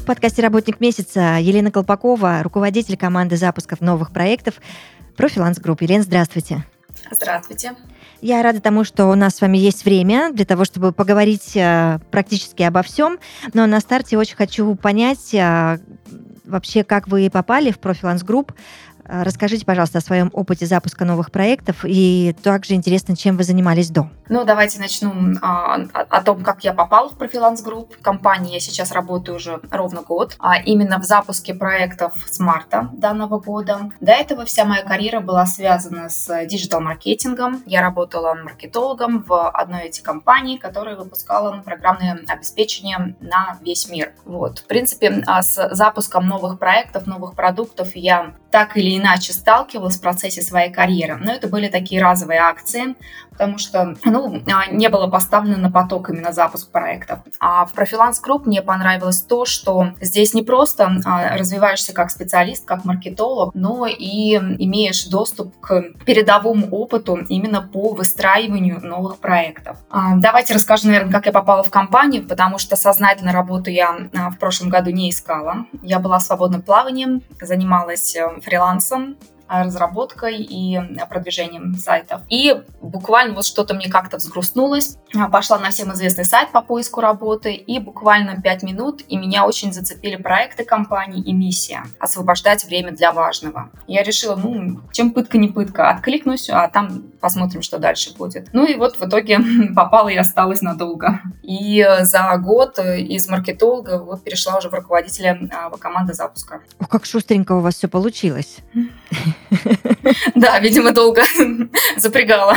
В подкасте «Работник месяца» Елена Колпакова, руководитель команды запусков новых проектов «Профиланс Групп». Елена, здравствуйте. Здравствуйте. Я рада тому, что у нас с вами есть время для того, чтобы поговорить э, практически обо всем. Но на старте очень хочу понять э, вообще, как вы попали в Профиланс Групп, расскажите, пожалуйста, о своем опыте запуска новых проектов и также интересно, чем вы занимались до. Ну, давайте начну а, о том, как я попала в Профиланс Групп. В компании я сейчас работаю уже ровно год, а именно в запуске проектов с марта данного года. До этого вся моя карьера была связана с digital-маркетингом. Я работала маркетологом в одной из компаний, которая выпускала программное обеспечение на весь мир. Вот. В принципе, а с запуском новых проектов, новых продуктов я так или иначе сталкивалась в процессе своей карьеры. Но это были такие разовые акции, потому что ну, а, не было поставлено на поток именно запуск проектов. А в Профиланс Групп мне понравилось то, что здесь не просто а, развиваешься как специалист, как маркетолог, но и имеешь доступ к передовому опыту именно по выстраиванию новых проектов. А, давайте расскажу, наверное, как я попала в компанию, потому что сознательно работу я в прошлом году не искала. Я была в свободном плавании, занималась э, фрилансом, разработкой и продвижением сайтов. И буквально вот что-то мне как-то взгрустнулось. Пошла на всем известный сайт по поиску работы, и буквально 5 минут, и меня очень зацепили проекты компании и миссия – освобождать время для важного. Я решила, ну, чем пытка не пытка, откликнусь, а там посмотрим, что дальше будет. Ну и вот в итоге попала и осталась надолго. И за год из маркетолога вот перешла уже в руководителя а, команды запуска. О, как шустренько у вас все получилось. Да, видимо, долго запрягала.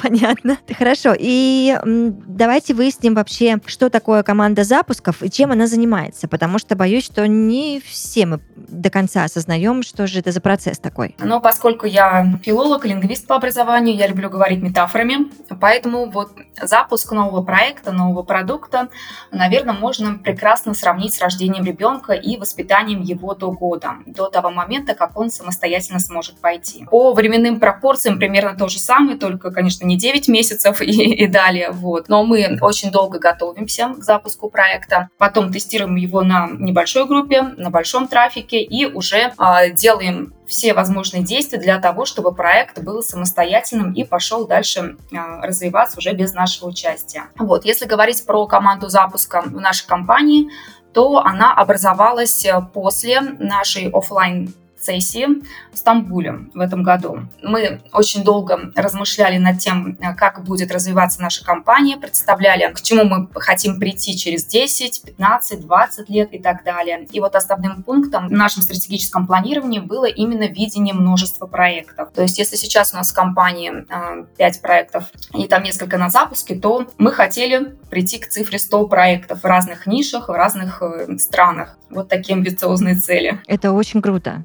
Понятно. Хорошо. И давайте выясним вообще, что такое команда запусков и чем она занимается, потому что боюсь, что не все мы до конца осознаем, что же это за процесс такой. Но поскольку я филолог, лингвист по образованию, я люблю говорить метафорами, поэтому вот запуск нового проекта, нового продукта, наверное, можно прекрасно сравнить с рождением ребенка и воспитанием его до года, до того момента, как он самостоятельно сможет пойти. По временным пропорциям примерно то же самое, только, конечно, не 9 месяцев и, и далее. Вот. Но мы очень долго готовимся к запуску проекта, потом тестируем его на небольшой группе, на большом трафике и уже э, делаем все возможные действия для того, чтобы проект был самостоятельным и пошел дальше э, развиваться уже без нашего участия. Вот, если говорить про команду запуска в нашей компании, то она образовалась э, после нашей офлайн сессии в Стамбуле в этом году. Мы очень долго размышляли над тем, как будет развиваться наша компания, представляли, к чему мы хотим прийти через 10, 15, 20 лет и так далее. И вот основным пунктом в нашем стратегическом планировании было именно видение множества проектов. То есть если сейчас у нас в компании 5 проектов и там несколько на запуске, то мы хотели прийти к цифре 100 проектов в разных нишах, в разных э, странах. Вот такие амбициозные цели. Это очень круто.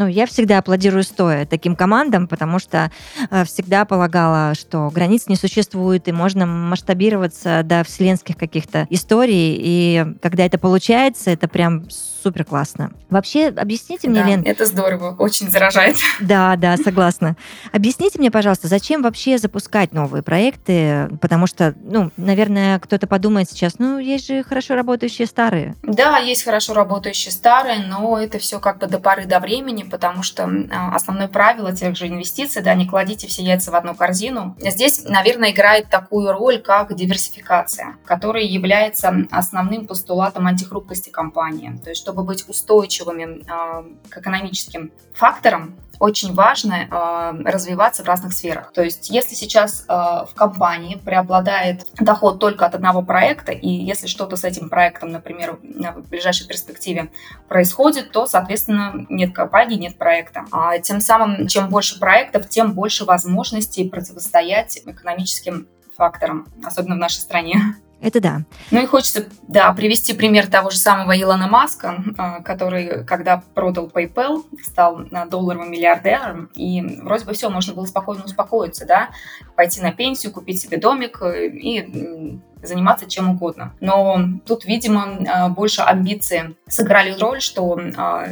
Ну, я всегда аплодирую стоя таким командам, потому что э, всегда полагала, что границ не существует, и можно масштабироваться до вселенских каких-то историй. И когда это получается, это прям супер классно. Вообще, объясните мне, да, Лен... это здорово, очень заражает. Да, да, согласна. Объясните мне, пожалуйста, зачем вообще запускать новые проекты? Потому что, ну, наверное, кто-то подумает сейчас, ну, есть же хорошо работающие старые. Да, есть хорошо работающие старые, но это все как бы до поры до времени, потому что а, основное правило тех же инвестиций, да, не кладите все яйца в одну корзину. Здесь, наверное, играет такую роль, как диверсификация, которая является основным постулатом антихрупкости компании. То есть, чтобы быть устойчивыми э, к экономическим факторам, очень важно э, развиваться в разных сферах. То есть, если сейчас э, в компании преобладает доход только от одного проекта, и если что-то с этим проектом, например, в ближайшей перспективе происходит, то, соответственно, нет компании, нет проекта. А тем самым, чем больше проектов, тем больше возможностей противостоять экономическим факторам, особенно в нашей стране. Это да. Ну и хочется, да, привести пример того же самого Илона Маска, а, который, когда продал PayPal, стал долларовым миллиардером, и вроде бы все, можно было спокойно успокоиться, да, пойти на пенсию, купить себе домик э, и заниматься чем угодно. Но тут, видимо, а, больше амбиции сыграли роль, что а,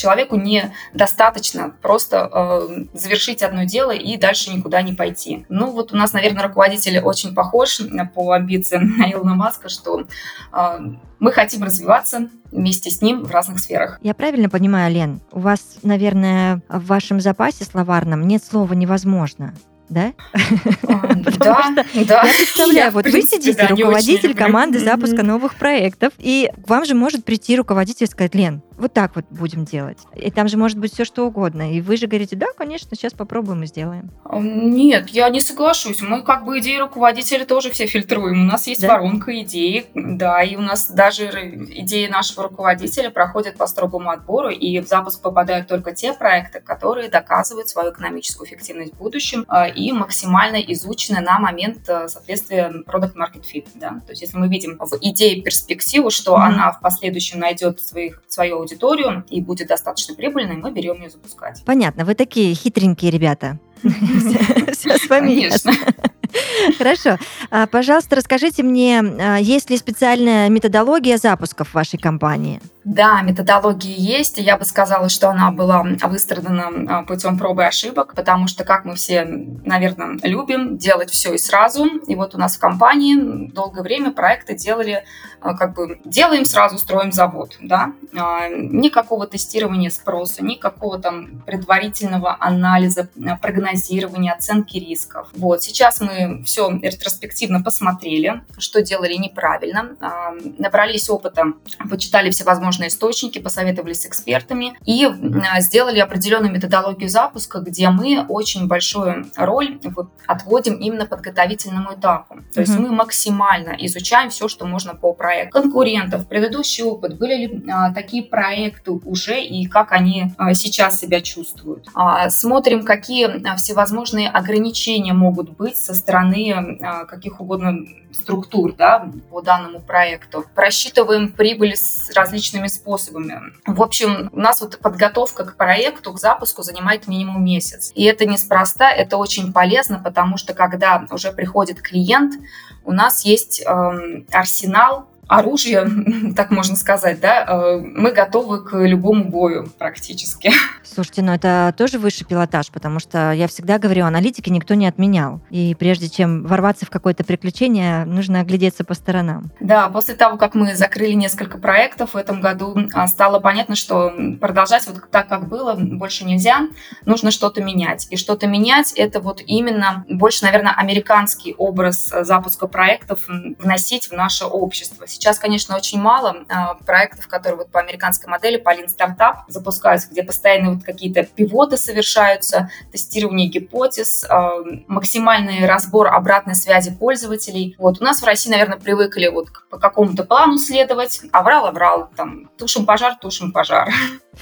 человеку недостаточно просто э, завершить одно дело и дальше никуда не пойти. Ну вот у нас, наверное, руководитель очень похож по амбициям на Илона Маска, что э, мы хотим развиваться вместе с ним в разных сферах. Я правильно понимаю, Лен, у вас, наверное, в вашем запасе словарном нет слова «невозможно» да? Да, да. Я представляю, вот вы сидите, руководитель команды запуска новых проектов, и к вам же может прийти руководитель и сказать, Лен, вот так вот будем делать. И там же может быть все что угодно. И вы же говорите, да, конечно, сейчас попробуем и сделаем. Нет, я не соглашусь. Мы как бы идеи руководителя тоже все фильтруем. У нас есть да? воронка идей, да, и у нас даже идеи нашего руководителя проходят по строгому отбору, и в запуск попадают только те проекты, которые доказывают свою экономическую эффективность в будущем а, и максимально изучены на момент э, соответствия product market fit. Да? То есть если мы видим в идее перспективу, что mm-hmm. она в последующем найдет своих, свою аудиторию и будет достаточно прибыльной, мы берем ее запускать. Понятно, вы такие хитренькие ребята. Все с вами ясно. Хорошо. А, пожалуйста, расскажите мне, а, есть ли специальная методология запусков в вашей компании? Да, методология есть. Я бы сказала, что она была выстрадана а, путем пробы и ошибок, потому что, как мы все, наверное, любим делать все и сразу. И вот у нас в компании долгое время проекты делали, как бы, делаем сразу, строим завод, да. Никакого тестирования спроса, никакого там предварительного анализа, прогнозирования, оценки рисков. Вот, сейчас мы все ретроспективно посмотрели, что делали неправильно, а, набрались опыта, почитали все возможные источники, посоветовались с экспертами и а, сделали определенную методологию запуска, где мы очень большую роль отводим именно подготовительному этапу. То есть mm-hmm. мы максимально изучаем все, что можно по проекту. Конкурентов, предыдущий опыт, были ли а, такие проекты уже и как они а, сейчас себя чувствуют. А, смотрим, какие всевозможные ограничения могут быть со стороны стороны а, каких угодно структур да, по данному проекту. Просчитываем прибыль с различными способами. В общем, у нас вот подготовка к проекту, к запуску занимает минимум месяц. И это неспроста, это очень полезно, потому что когда уже приходит клиент, у нас есть э, арсенал оружие, так можно сказать, да, э, мы готовы к любому бою практически. Слушайте, ну это тоже высший пилотаж, потому что я всегда говорю, аналитики никто не отменял. И прежде чем ворваться в какое-то приключение, нужно оглядеться по сторонам. Да, после того, как мы закрыли несколько проектов в этом году, а, стало понятно, что продолжать вот так, как было, больше нельзя. Нужно что-то менять. И что-то менять — это вот именно больше, наверное, американский образ э, запуска проектов вносить в наше общество. Сейчас, конечно, очень мало э, проектов, которые вот по американской модели, по Lean Startup запускаются, где постоянно какие-то пивоты совершаются, тестирование гипотез, э, максимальный разбор обратной связи пользователей. Вот у нас в России, наверное, привыкли вот по какому-то плану следовать, аврал, аврал, там, тушим пожар, тушим пожар.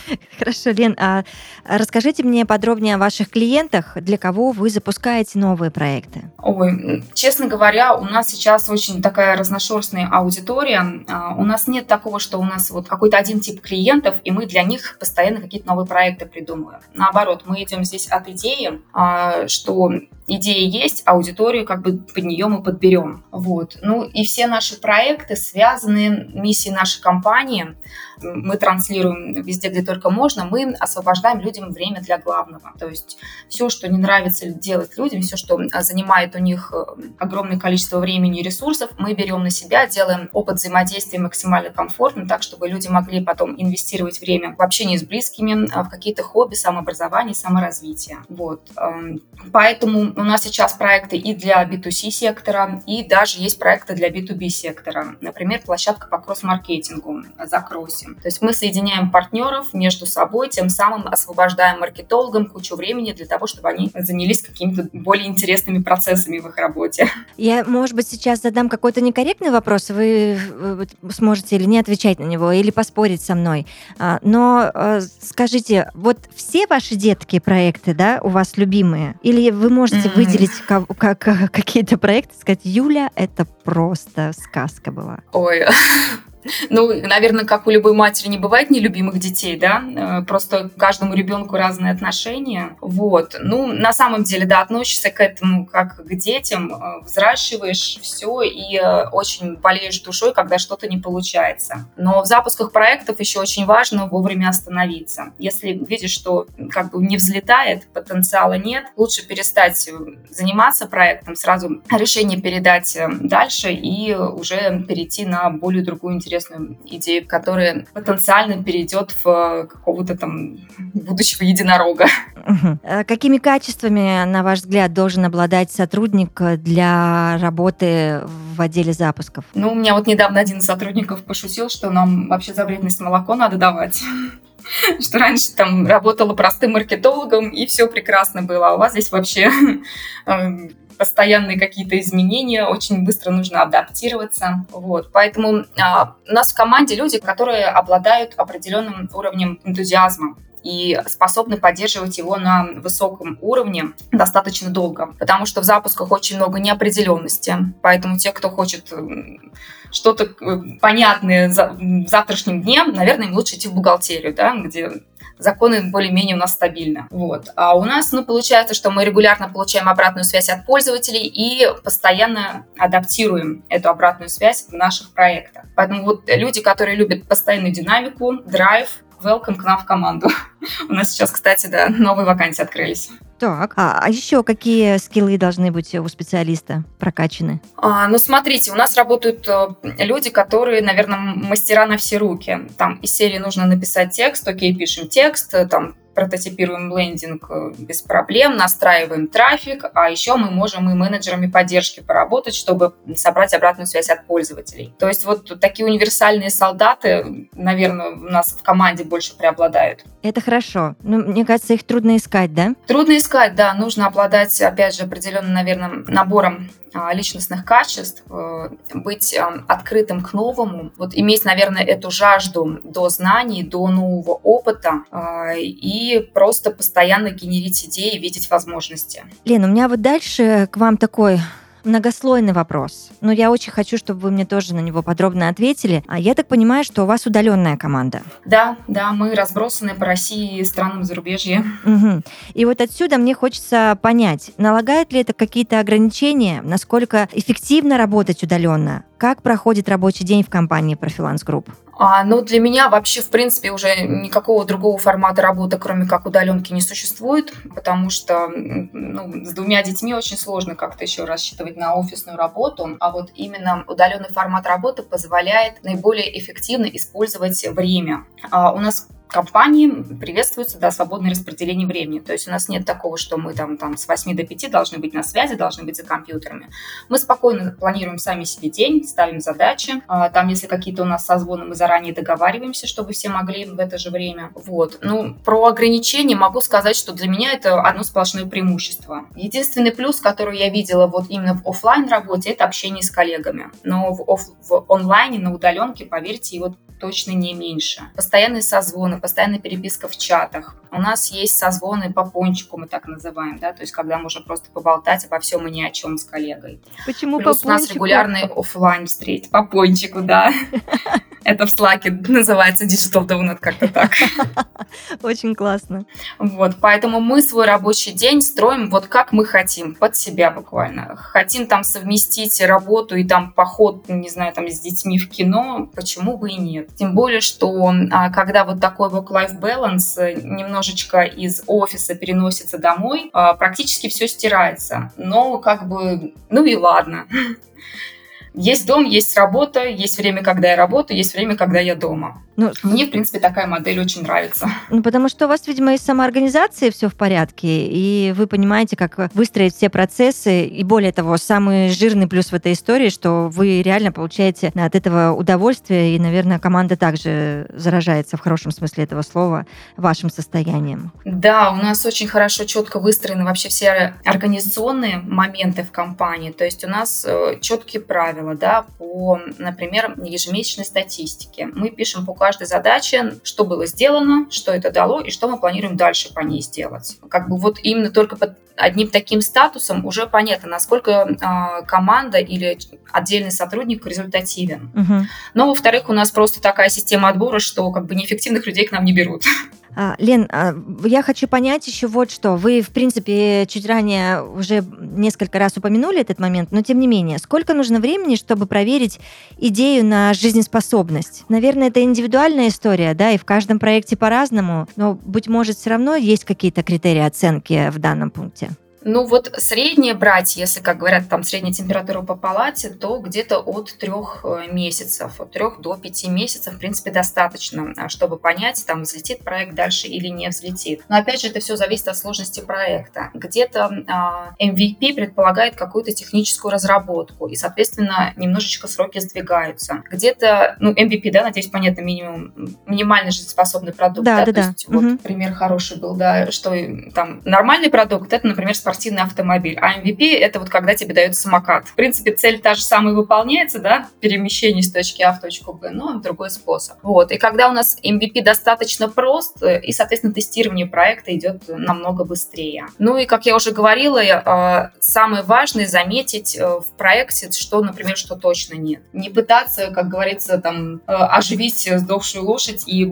Хорошо, Лен, а расскажите мне подробнее о ваших клиентах, для кого вы запускаете новые проекты. Ой, честно говоря, у нас сейчас очень такая разношерстная аудитория. А, у нас нет такого, что у нас вот какой-то один тип клиентов, и мы для них постоянно какие-то новые проекты придумываем. Наоборот, мы идем здесь от идеи, а, что идея есть, аудиторию как бы под нее мы подберем. Вот. Ну и все наши проекты связаны, миссией нашей компании, мы транслируем везде, где только можно, мы освобождаем людям время для главного. То есть все, что не нравится делать людям, все, что занимает у них э, огромное количество времени и ресурсов, мы берем на себя, делаем опыт взаимодействия максимально комфортным, так, чтобы люди могли потом инвестировать время в общение с близкими, а, в какие-то хобби, самообразование, саморазвитие. Вот. Эм, поэтому у нас сейчас проекты и для B2C сектора, и даже есть проекты для B2B сектора. Например, площадка по кросс-маркетингу «Закройся». То есть мы соединяем партнеров между собой, тем самым освобождаем маркетологам кучу времени для того, чтобы они занялись какими-то более интересными процессами в их работе. Я, может быть, сейчас задам какой-то некорректный вопрос, вы сможете или не отвечать на него, или поспорить со мной. А, но э, скажите, вот все ваши детские проекты, да, у вас любимые? Или вы можете mm-hmm. выделить как, как, какие-то проекты, сказать, Юля, это просто сказка была? Ой, Ну, наверное, как у любой матери не бывает нелюбимых детей, да, э, просто каждому ребенку разные отношения, вот. Ну, на самом деле, да, относишься к этому как к детям, э, взращиваешь все и э, очень болеешь душой, когда что-то не получается. Но в запусках проектов еще очень важно вовремя остановиться. Если видишь, что как бы не взлетает, потенциала нет, лучше перестать заниматься проектом, сразу решение передать дальше и уже перейти на более другую интересную интересную идею, которая потенциально перейдет в какого-то там будущего единорога. Угу. Какими качествами, на ваш взгляд, должен обладать сотрудник для работы в отделе запусков? Ну, у меня вот недавно один из сотрудников пошутил, что нам вообще за вредность молоко надо давать что раньше там работала простым маркетологом, и все прекрасно было, а у вас здесь вообще постоянные какие-то изменения, очень быстро нужно адаптироваться. Вот. Поэтому а, у нас в команде люди, которые обладают определенным уровнем энтузиазма и способны поддерживать его на высоком уровне достаточно долго, потому что в запусках очень много неопределенности, поэтому те, кто хочет что-то э, понятное в завтрашнем дне, наверное, им лучше идти в бухгалтерию, да, где законы более-менее у нас стабильны. Вот. А у нас, ну, получается, что мы регулярно получаем обратную связь от пользователей и постоянно адаптируем эту обратную связь в наших проектах. Поэтому вот люди, которые любят постоянную динамику, драйв, welcome к нам в команду. У нас сейчас, кстати, да, новые вакансии открылись. Так, а, а еще какие скиллы должны быть у специалиста прокачаны? А, ну, смотрите, у нас работают э, люди, которые, наверное, мастера на все руки. Там из серии нужно написать текст, окей, пишем текст, э, там прототипируем лендинг э, без проблем, настраиваем трафик, а еще мы можем и менеджерами поддержки поработать, чтобы собрать обратную связь от пользователей. То есть вот такие универсальные солдаты, наверное, у нас в команде больше преобладают. Это хорошо. Ну, мне кажется, их трудно искать, да? Трудно искать, да. Нужно обладать, опять же, определенным, наверное, набором а, личностных качеств, э, быть открытым к новому, вот иметь, наверное, эту жажду до знаний, до нового опыта а, и просто постоянно генерить идеи, видеть возможности. Лена, у меня вот дальше к вам такой многослойный вопрос, но я очень хочу, чтобы вы мне тоже на него подробно ответили. А я так понимаю, что у вас удаленная команда. Да, да, мы разбросаны по России и странам зарубежья. Угу. И вот отсюда мне хочется понять, налагает ли это какие-то ограничения, насколько эффективно работать удаленно? Как проходит рабочий день в компании Профиланс Групп? А, ну, для меня вообще, в принципе, уже никакого другого формата работы, кроме как удаленки, не существует, потому что ну, с двумя детьми очень сложно как-то еще рассчитывать на офисную работу, а вот именно удаленный формат работы позволяет наиболее эффективно использовать время. А у нас компании приветствуется да, свободное распределение времени. То есть у нас нет такого, что мы там, там с 8 до 5 должны быть на связи, должны быть за компьютерами. Мы спокойно планируем сами себе день, ставим задачи. А, там, если какие-то у нас созвоны, мы заранее договариваемся, чтобы все могли в это же время. Вот. Ну, про ограничения могу сказать, что для меня это одно сплошное преимущество. Единственный плюс, который я видела вот именно в офлайн работе, это общение с коллегами. Но в, оф- в онлайне, на удаленке, поверьте, его точно не меньше. Постоянные созвоны, постоянная переписка в чатах. У нас есть созвоны по пончику, мы так называем, да, то есть когда можно просто поболтать обо всем и ни о чем с коллегой. Почему Плюс по у нас регулярный офлайн встреч по пончику, да. Это в Slack называется Digital Donut, как-то так. Очень классно. Вот, поэтому мы свой рабочий день строим вот как мы хотим, под себя буквально. Хотим там совместить работу и там поход, не знаю, там с детьми в кино, почему бы и нет. Тем более, что а, когда вот такой work-life balance э, немножечко из офиса переносится домой, а, практически все стирается. Но как бы, ну и ладно. Есть дом, есть работа, есть время, когда я работаю, есть время, когда я дома. Ну, Мне, в принципе, такая модель очень нравится. Ну, потому что у вас, видимо, из самоорганизации все в порядке, и вы понимаете, как выстроить все процессы, и более того, самый жирный плюс в этой истории, что вы реально получаете от этого удовольствие, и, наверное, команда также заражается в хорошем смысле этого слова вашим состоянием. Да, у нас очень хорошо, четко выстроены вообще все организационные моменты в компании, то есть у нас э, четкие правила, правила, да, по, например, ежемесячной статистике. Мы пишем по каждой задаче, что было сделано, что это дало и что мы планируем дальше по ней сделать. Как бы вот именно только под одним таким статусом уже понятно, насколько э, команда или отдельный сотрудник результативен. Угу. Но, во-вторых, у нас просто такая система отбора, что как бы неэффективных людей к нам не берут. А, Лен, а, я хочу понять еще вот что. Вы, в принципе, чуть ранее уже несколько раз упомянули этот момент, но тем не менее, сколько нужно времени, чтобы проверить идею на жизнеспособность? Наверное, это индивидуальная история, да, и в каждом проекте по-разному, но, быть может, все равно есть какие-то критерии оценки в данном пункте. Ну вот среднее брать, если, как говорят, там средняя температура по палате, то где-то от трех э, месяцев, от трех до пяти месяцев, в принципе, достаточно, а, чтобы понять, там взлетит проект дальше или не взлетит. Но опять же, это все зависит от сложности проекта. Где-то а, MVP предполагает какую-то техническую разработку, и, соответственно, немножечко сроки сдвигаются. Где-то, ну, MVP, да, надеюсь, понятно, минимум, минимально жизнеспособный продукт, да, да, да, то есть угу. вот пример хороший был, да, что там нормальный продукт, это, например, спортивный автомобиль. А MVP — это вот когда тебе дают самокат. В принципе, цель та же самая выполняется, да, перемещение с точки А в точку Б, но другой способ. Вот. И когда у нас MVP достаточно прост, и, соответственно, тестирование проекта идет намного быстрее. Ну и, как я уже говорила, э, самое важное заметить э, в проекте, что, например, что точно нет. Не пытаться, как говорится, там, э, оживить сдохшую лошадь и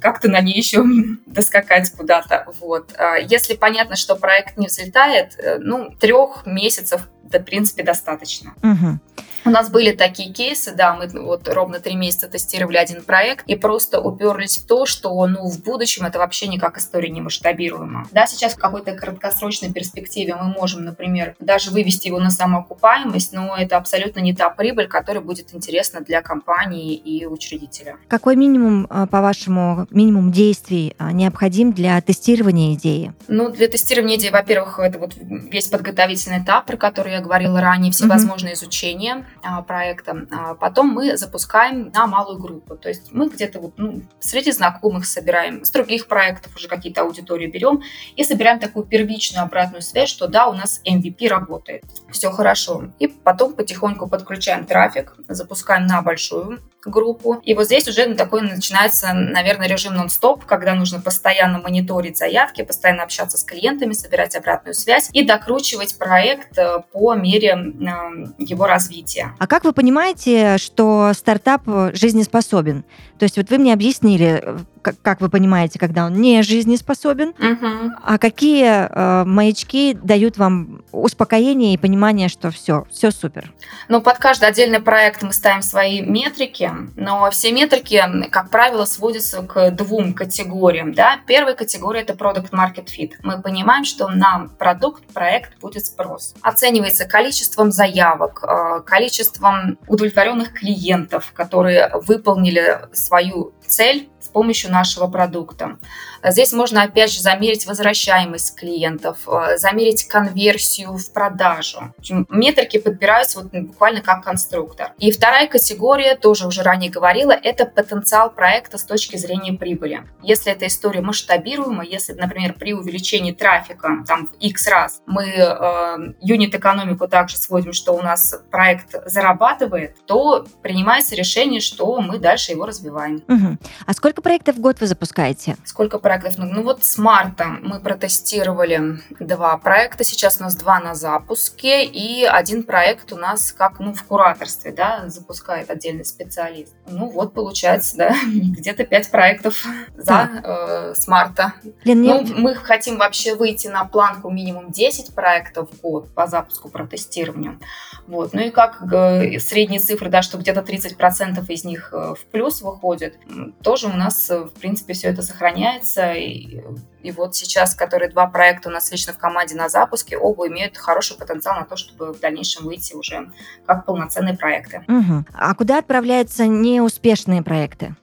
как-то на ней еще доскакать куда-то. Вот. Если понятно, что проект не взлетает, хватает, э, ну, трех месяцев, в принципе, достаточно. Угу. У нас были такие кейсы, да, мы вот ровно три месяца тестировали один проект и просто уперлись в то, что, ну, в будущем это вообще никак история не масштабируема. Да, сейчас в какой-то краткосрочной перспективе мы можем, например, даже вывести его на самоокупаемость, но это абсолютно не та прибыль, которая будет интересна для компании и учредителя. Какой минимум, а, по-вашему, минимум действий а, необходим для тестирования идеи? Ну, для тестирования идеи, во-первых, это вот весь подготовительный этап, про который я говорила ранее, всевозможные mm-hmm. изучения, проекта. А потом мы запускаем на малую группу. То есть мы где-то вот, ну, среди знакомых собираем, с других проектов уже какие-то аудитории берем и собираем такую первичную обратную связь, что да, у нас MVP работает, все хорошо. И потом потихоньку подключаем трафик, запускаем на большую группу. И вот здесь уже такой начинается, наверное, режим нон-стоп, когда нужно постоянно мониторить заявки, постоянно общаться с клиентами, собирать обратную связь и докручивать проект э, по мере э, его развития. А как вы понимаете, что стартап жизнеспособен? То есть вот вы мне объяснили, э, как, как вы понимаете, когда он не жизнеспособен, угу. а какие э, маячки дают вам успокоение и понимание, что все, все супер? Ну, под каждый отдельный проект мы ставим свои метрики, но все метрики, как правило, сводятся к двум категориям. Да? Первая категория – это Product Market Fit. Мы понимаем, что на продукт, проект будет спрос. Оценивается количеством заявок, э, количеством удовлетворенных клиентов, которые выполнили свою цель с помощью нашего продукта. Здесь можно опять же замерить возвращаемость клиентов, э, замерить конверсию в продажу. Метрики подбираются вот буквально как конструктор. И вторая категория, тоже уже ранее говорила, это потенциал проекта с точки зрения прибыли. Если эта история масштабируема, если, например, при увеличении трафика там в X раз мы э, юнит-экономику также сводим, что у нас проект зарабатывает, то принимается решение, что мы дальше его развиваем. Угу. А сколько проектов в год вы запускаете? Сколько проектов? Ну, ну вот с марта мы протестировали два проекта. Сейчас у нас два на запуске и один проект у нас как ну в кураторстве, да, запускает отдельный специалист. Ну вот получается, да, где-то пять проектов за э, с марта. Лен, ну, мне... мы хотим вообще выйти на планку минимум 10 проектов в год по запуску протестированию. Вот. Ну и как э, средние цифры, да, что где-то 30% из них э, в плюс выходит, тоже у нас, э, в принципе, все это сохраняется. И, и вот сейчас, которые два проекта у нас лично в команде на запуске, оба имеют хороший потенциал на то, чтобы в дальнейшем выйти уже как полноценные проекты. Угу. А куда отправляются неуспешные проекты?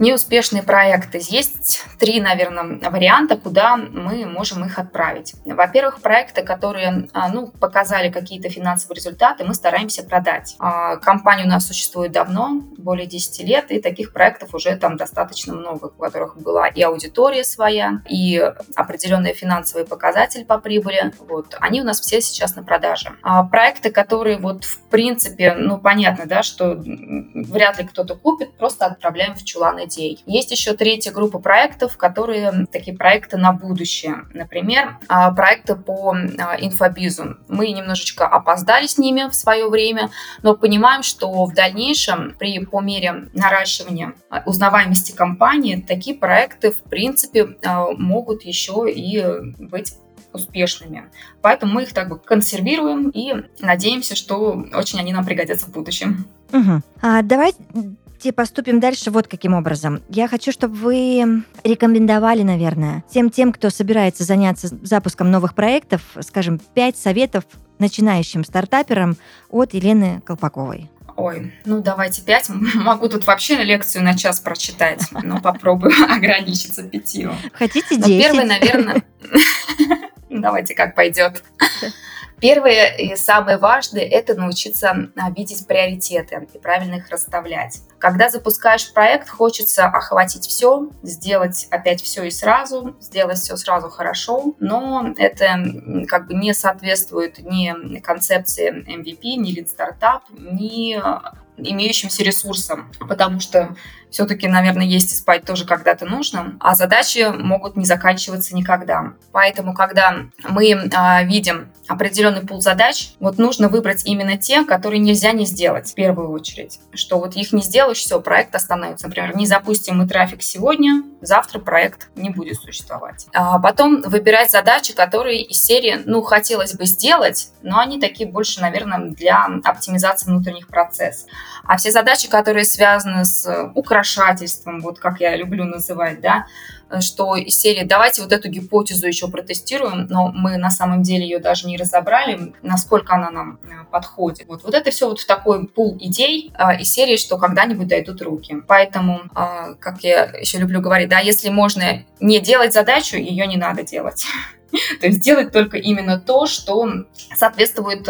Неуспешные проекты. Есть три, наверное, варианта, куда мы можем их отправить. Во-первых, проекты, которые а, ну, показали какие-то финансовые результаты, мы стараемся продать. А, компания у нас существует давно, более 10 лет, и таких проектов уже там достаточно много, у которых была и аудитория своя, и определенные финансовые показатели по прибыли. Вот. Они у нас все сейчас на продаже. А проекты, которые вот в принципе, ну понятно, да, что вряд ли кто-то купит, просто отправляем в чулан идей. Есть еще третья группа проектов, которые такие проекты на будущее. Например, а, проекты по а, инфобизу. Мы немножечко опоздали с ними в свое время, но понимаем, что в дальнейшем при по мере наращивания а, узнаваемости компании такие проекты в принципе могут еще и быть успешными. Поэтому мы их так бы консервируем и надеемся, что очень они нам пригодятся в будущем. Угу. А, давайте поступим дальше вот каким образом. Я хочу, чтобы вы рекомендовали, наверное, всем тем, кто собирается заняться запуском новых проектов, скажем, пять советов начинающим стартаперам от Елены Колпаковой. Ой, ну давайте пять. Могу тут вообще лекцию на час прочитать, но попробую ограничиться пятью. Хотите десять? Первый, наверное... Давайте как пойдет. Первое и самое важное – это научиться а, видеть приоритеты и правильно их расставлять. Когда запускаешь проект, хочется охватить все, сделать опять все и сразу, сделать все сразу хорошо, но это как бы не соответствует ни концепции MVP, ни Lean Startup, ни имеющимся ресурсам, потому что все-таки, наверное, есть и спать тоже когда-то нужно, а задачи могут не заканчиваться никогда. Поэтому, когда мы а, видим определенный пул задач, вот нужно выбрать именно те, которые нельзя не сделать в первую очередь. Что вот их не сделаешь, все, проект остановится. Например, не запустим мы трафик сегодня, завтра проект не будет существовать. А потом выбирать задачи, которые из серии, ну, хотелось бы сделать, но они такие больше, наверное, для оптимизации внутренних процессов. А все задачи, которые связаны с украшательством, вот как я люблю называть, да, что из серии «давайте вот эту гипотезу еще протестируем», но мы на самом деле ее даже не разобрали, насколько она нам э, подходит. Вот, вот это все вот в такой пул идей э, из серии, что когда-нибудь дойдут руки. Поэтому, э, как я еще люблю говорить, да, если можно не делать задачу, ее не надо делать. То есть делать только именно то, что соответствует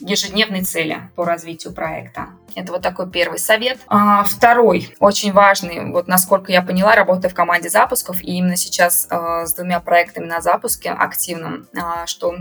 ежедневной цели по развитию проекта. Это вот такой первый совет. А, второй, очень важный, вот насколько я поняла, работая в команде запусков, и именно сейчас а, с двумя проектами на запуске активном, а, что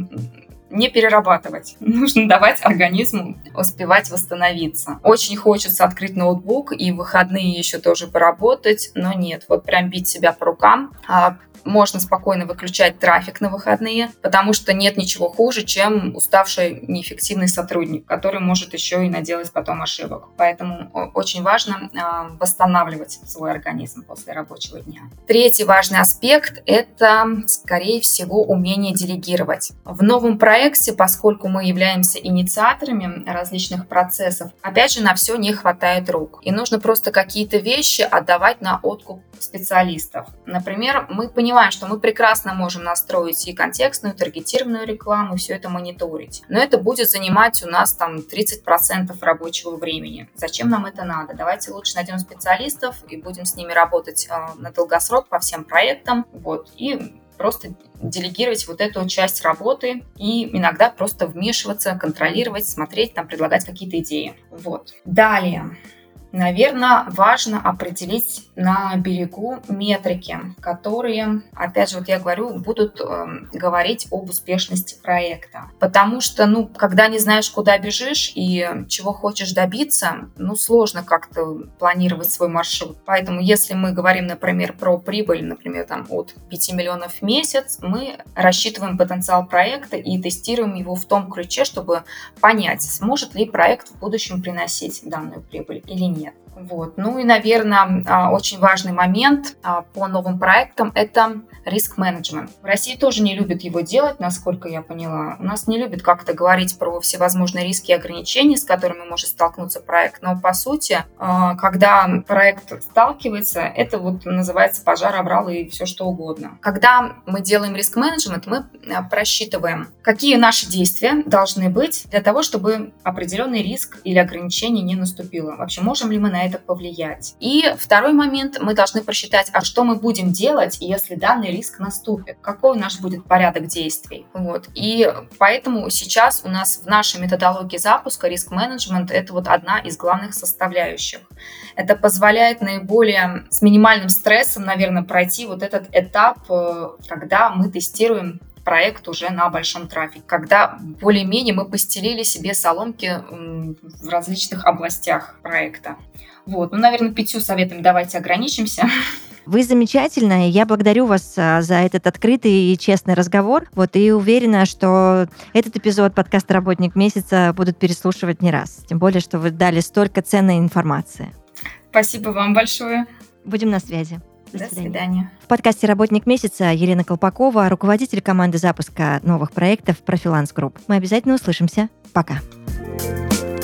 не перерабатывать. Нужно давать организму успевать восстановиться. Очень хочется открыть ноутбук и в выходные еще тоже поработать, но нет, вот прям бить себя по рукам, а, можно спокойно выключать трафик на выходные, потому что нет ничего хуже, чем уставший неэффективный сотрудник, который может еще и наделать потом ошибок. Поэтому очень важно а, восстанавливать свой организм после рабочего дня. Третий важный аспект – это, скорее всего, умение делегировать. В новом проекте, поскольку мы являемся инициаторами различных процессов, опять же, на все не хватает рук. И нужно просто какие-то вещи отдавать на откуп специалистов. Например, мы понимаем, что мы прекрасно можем настроить и контекстную, и таргетированную рекламу, все это мониторить. Но это будет занимать у нас там 30% рабочего времени. Зачем нам это надо? Давайте лучше найдем специалистов и будем с ними работать э, на долгосрок по всем проектам. Вот, и просто делегировать вот эту часть работы и иногда просто вмешиваться, контролировать, смотреть, там, предлагать какие-то идеи. Вот. Далее наверное, важно определить на берегу метрики, которые, опять же, вот я говорю, будут э, говорить об успешности проекта. Потому что, ну, когда не знаешь, куда бежишь и чего хочешь добиться, ну, сложно как-то планировать свой маршрут. Поэтому, если мы говорим, например, про прибыль, например, там от 5 миллионов в месяц, мы рассчитываем потенциал проекта и тестируем его в том ключе, чтобы понять, сможет ли проект в будущем приносить данную прибыль или нет нет. Вот. Ну и, наверное, а, очень важный момент а, по новым проектам – это риск-менеджмент. В России тоже не любят его делать, насколько я поняла. У нас не любят как-то говорить про всевозможные риски и ограничения, с которыми может столкнуться проект. Но, по сути, а, когда проект сталкивается, это вот называется пожар, обрал и все что угодно. Когда мы делаем риск-менеджмент, мы просчитываем, какие наши действия должны быть для того, чтобы определенный риск или ограничение не наступило. Вообще, можем ли ли мы на это повлиять. И второй момент, мы должны просчитать, а что мы будем делать, если данный риск наступит, какой у нас будет порядок действий. Вот. И поэтому сейчас у нас в нашей методологии запуска риск-менеджмент это вот одна из главных составляющих. Это позволяет наиболее с минимальным стрессом, наверное, пройти вот этот этап, э, когда мы тестируем проект уже на большом трафике, когда более-менее мы постелили себе соломки в различных областях проекта. Вот, ну, наверное, пятью советами давайте ограничимся. Вы замечательная, я благодарю вас а, за этот открытый и честный разговор. Вот и уверена, что этот эпизод подкаста «Работник месяца» будут переслушивать не раз. Тем более, что вы дали столько ценной информации. Спасибо вам большое. Будем на связи. До, свидания. В подкасте «Работник месяца» Елена Колпакова, руководитель команды запуска новых проектов «Профиланс Групп». Мы обязательно услышимся. Пока. Пока.